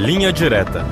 Linha Direta.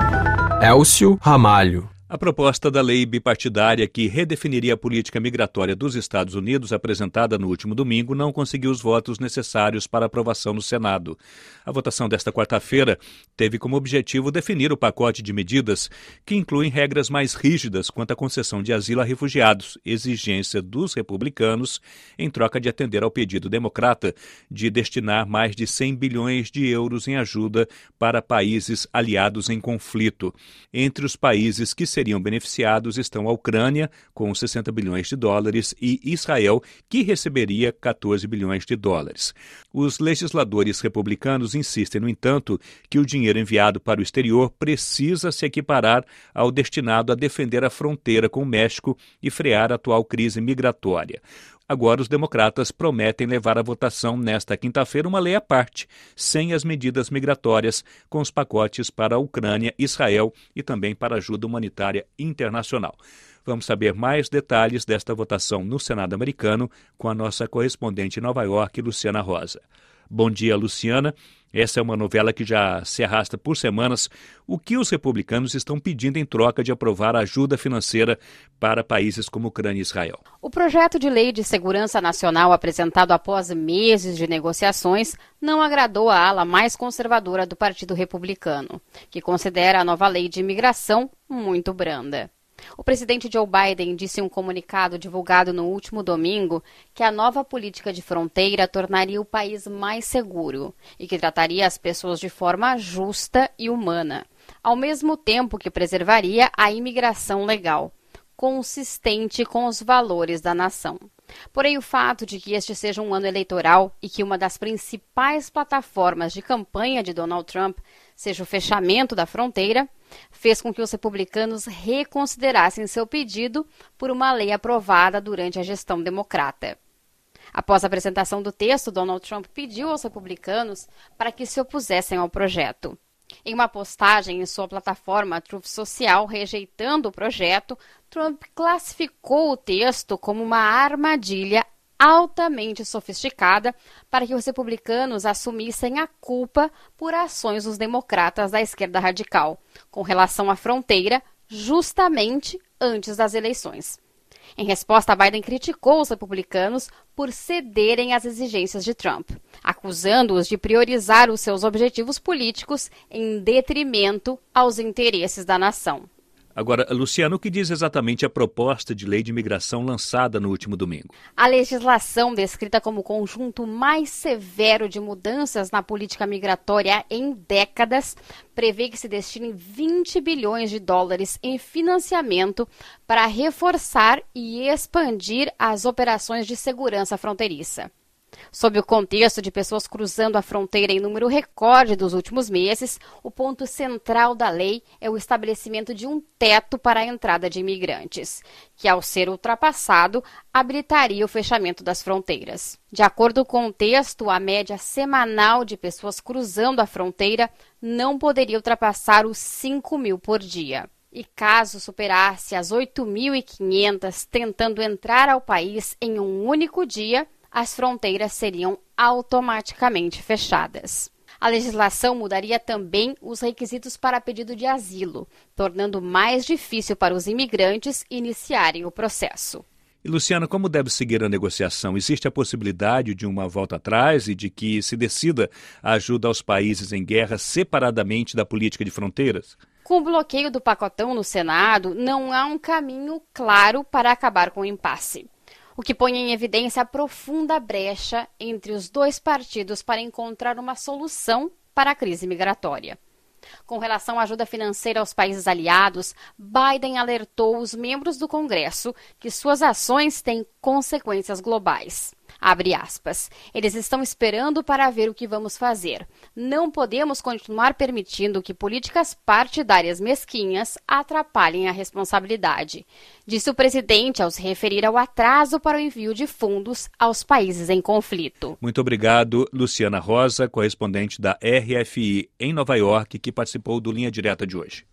Elcio Ramalho. A proposta da lei bipartidária que redefiniria a política migratória dos Estados Unidos, apresentada no último domingo, não conseguiu os votos necessários para aprovação no Senado. A votação desta quarta-feira teve como objetivo definir o pacote de medidas que incluem regras mais rígidas quanto à concessão de asilo a refugiados, exigência dos republicanos em troca de atender ao pedido democrata de destinar mais de 100 bilhões de euros em ajuda para países aliados em conflito. Entre os países que seriam beneficiados estão a Ucrânia, com 60 bilhões de dólares, e Israel, que receberia 14 bilhões de dólares. Os legisladores republicanos insistem, no entanto, que o dinheiro enviado para o exterior precisa se equiparar ao destinado a defender a fronteira com o México e frear a atual crise migratória. Agora, os democratas prometem levar à votação nesta quinta-feira uma lei à parte, sem as medidas migratórias, com os pacotes para a Ucrânia, Israel e também para ajuda humanitária internacional. Vamos saber mais detalhes desta votação no Senado americano com a nossa correspondente em Nova York, Luciana Rosa. Bom dia, Luciana. Essa é uma novela que já se arrasta por semanas. O que os republicanos estão pedindo em troca de aprovar ajuda financeira para países como Ucrânia e Israel? O projeto de lei de segurança nacional apresentado após meses de negociações não agradou a ala mais conservadora do Partido Republicano, que considera a nova lei de imigração muito branda. O presidente Joe Biden disse em um comunicado divulgado no último domingo que a nova política de fronteira tornaria o país mais seguro e que trataria as pessoas de forma justa e humana, ao mesmo tempo que preservaria a imigração legal, consistente com os valores da nação. Porém, o fato de que este seja um ano eleitoral e que uma das principais plataformas de campanha de Donald Trump seja o fechamento da fronteira, fez com que os republicanos reconsiderassem seu pedido por uma lei aprovada durante a gestão democrata. Após a apresentação do texto, Donald Trump pediu aos republicanos para que se opusessem ao projeto. Em uma postagem em sua plataforma Truth Social rejeitando o projeto, Trump classificou o texto como uma armadilha altamente sofisticada para que os republicanos assumissem a culpa por ações dos democratas da esquerda radical com relação à fronteira justamente antes das eleições. Em resposta, Biden criticou os republicanos por cederem às exigências de Trump, acusando-os de priorizar os seus objetivos políticos em detrimento aos interesses da nação. Agora, Luciano, o que diz exatamente a proposta de lei de imigração lançada no último domingo? A legislação, descrita como o conjunto mais severo de mudanças na política migratória em décadas, prevê que se destinem 20 bilhões de dólares em financiamento para reforçar e expandir as operações de segurança fronteiriça. Sob o contexto de pessoas cruzando a fronteira em número recorde dos últimos meses, o ponto central da lei é o estabelecimento de um teto para a entrada de imigrantes, que, ao ser ultrapassado, habilitaria o fechamento das fronteiras. De acordo com o texto, a média semanal de pessoas cruzando a fronteira não poderia ultrapassar os 5 mil por dia. E caso superasse as 8.500 tentando entrar ao país em um único dia, as fronteiras seriam automaticamente fechadas. A legislação mudaria também os requisitos para pedido de asilo, tornando mais difícil para os imigrantes iniciarem o processo. E Luciana, como deve seguir a negociação? Existe a possibilidade de uma volta atrás e de que se decida a ajuda aos países em guerra separadamente da política de fronteiras? Com o bloqueio do pacotão no Senado, não há um caminho claro para acabar com o impasse o que põe em evidência a profunda brecha entre os dois partidos para encontrar uma solução para a crise migratória. Com relação à ajuda financeira aos países aliados, Biden alertou os membros do Congresso que suas ações têm consequências globais. Abre aspas. Eles estão esperando para ver o que vamos fazer. Não podemos continuar permitindo que políticas partidárias mesquinhas atrapalhem a responsabilidade, disse o presidente ao se referir ao atraso para o envio de fundos aos países em conflito. Muito obrigado, Luciana Rosa, correspondente da RFI em Nova York, que participou do Linha Direta de hoje.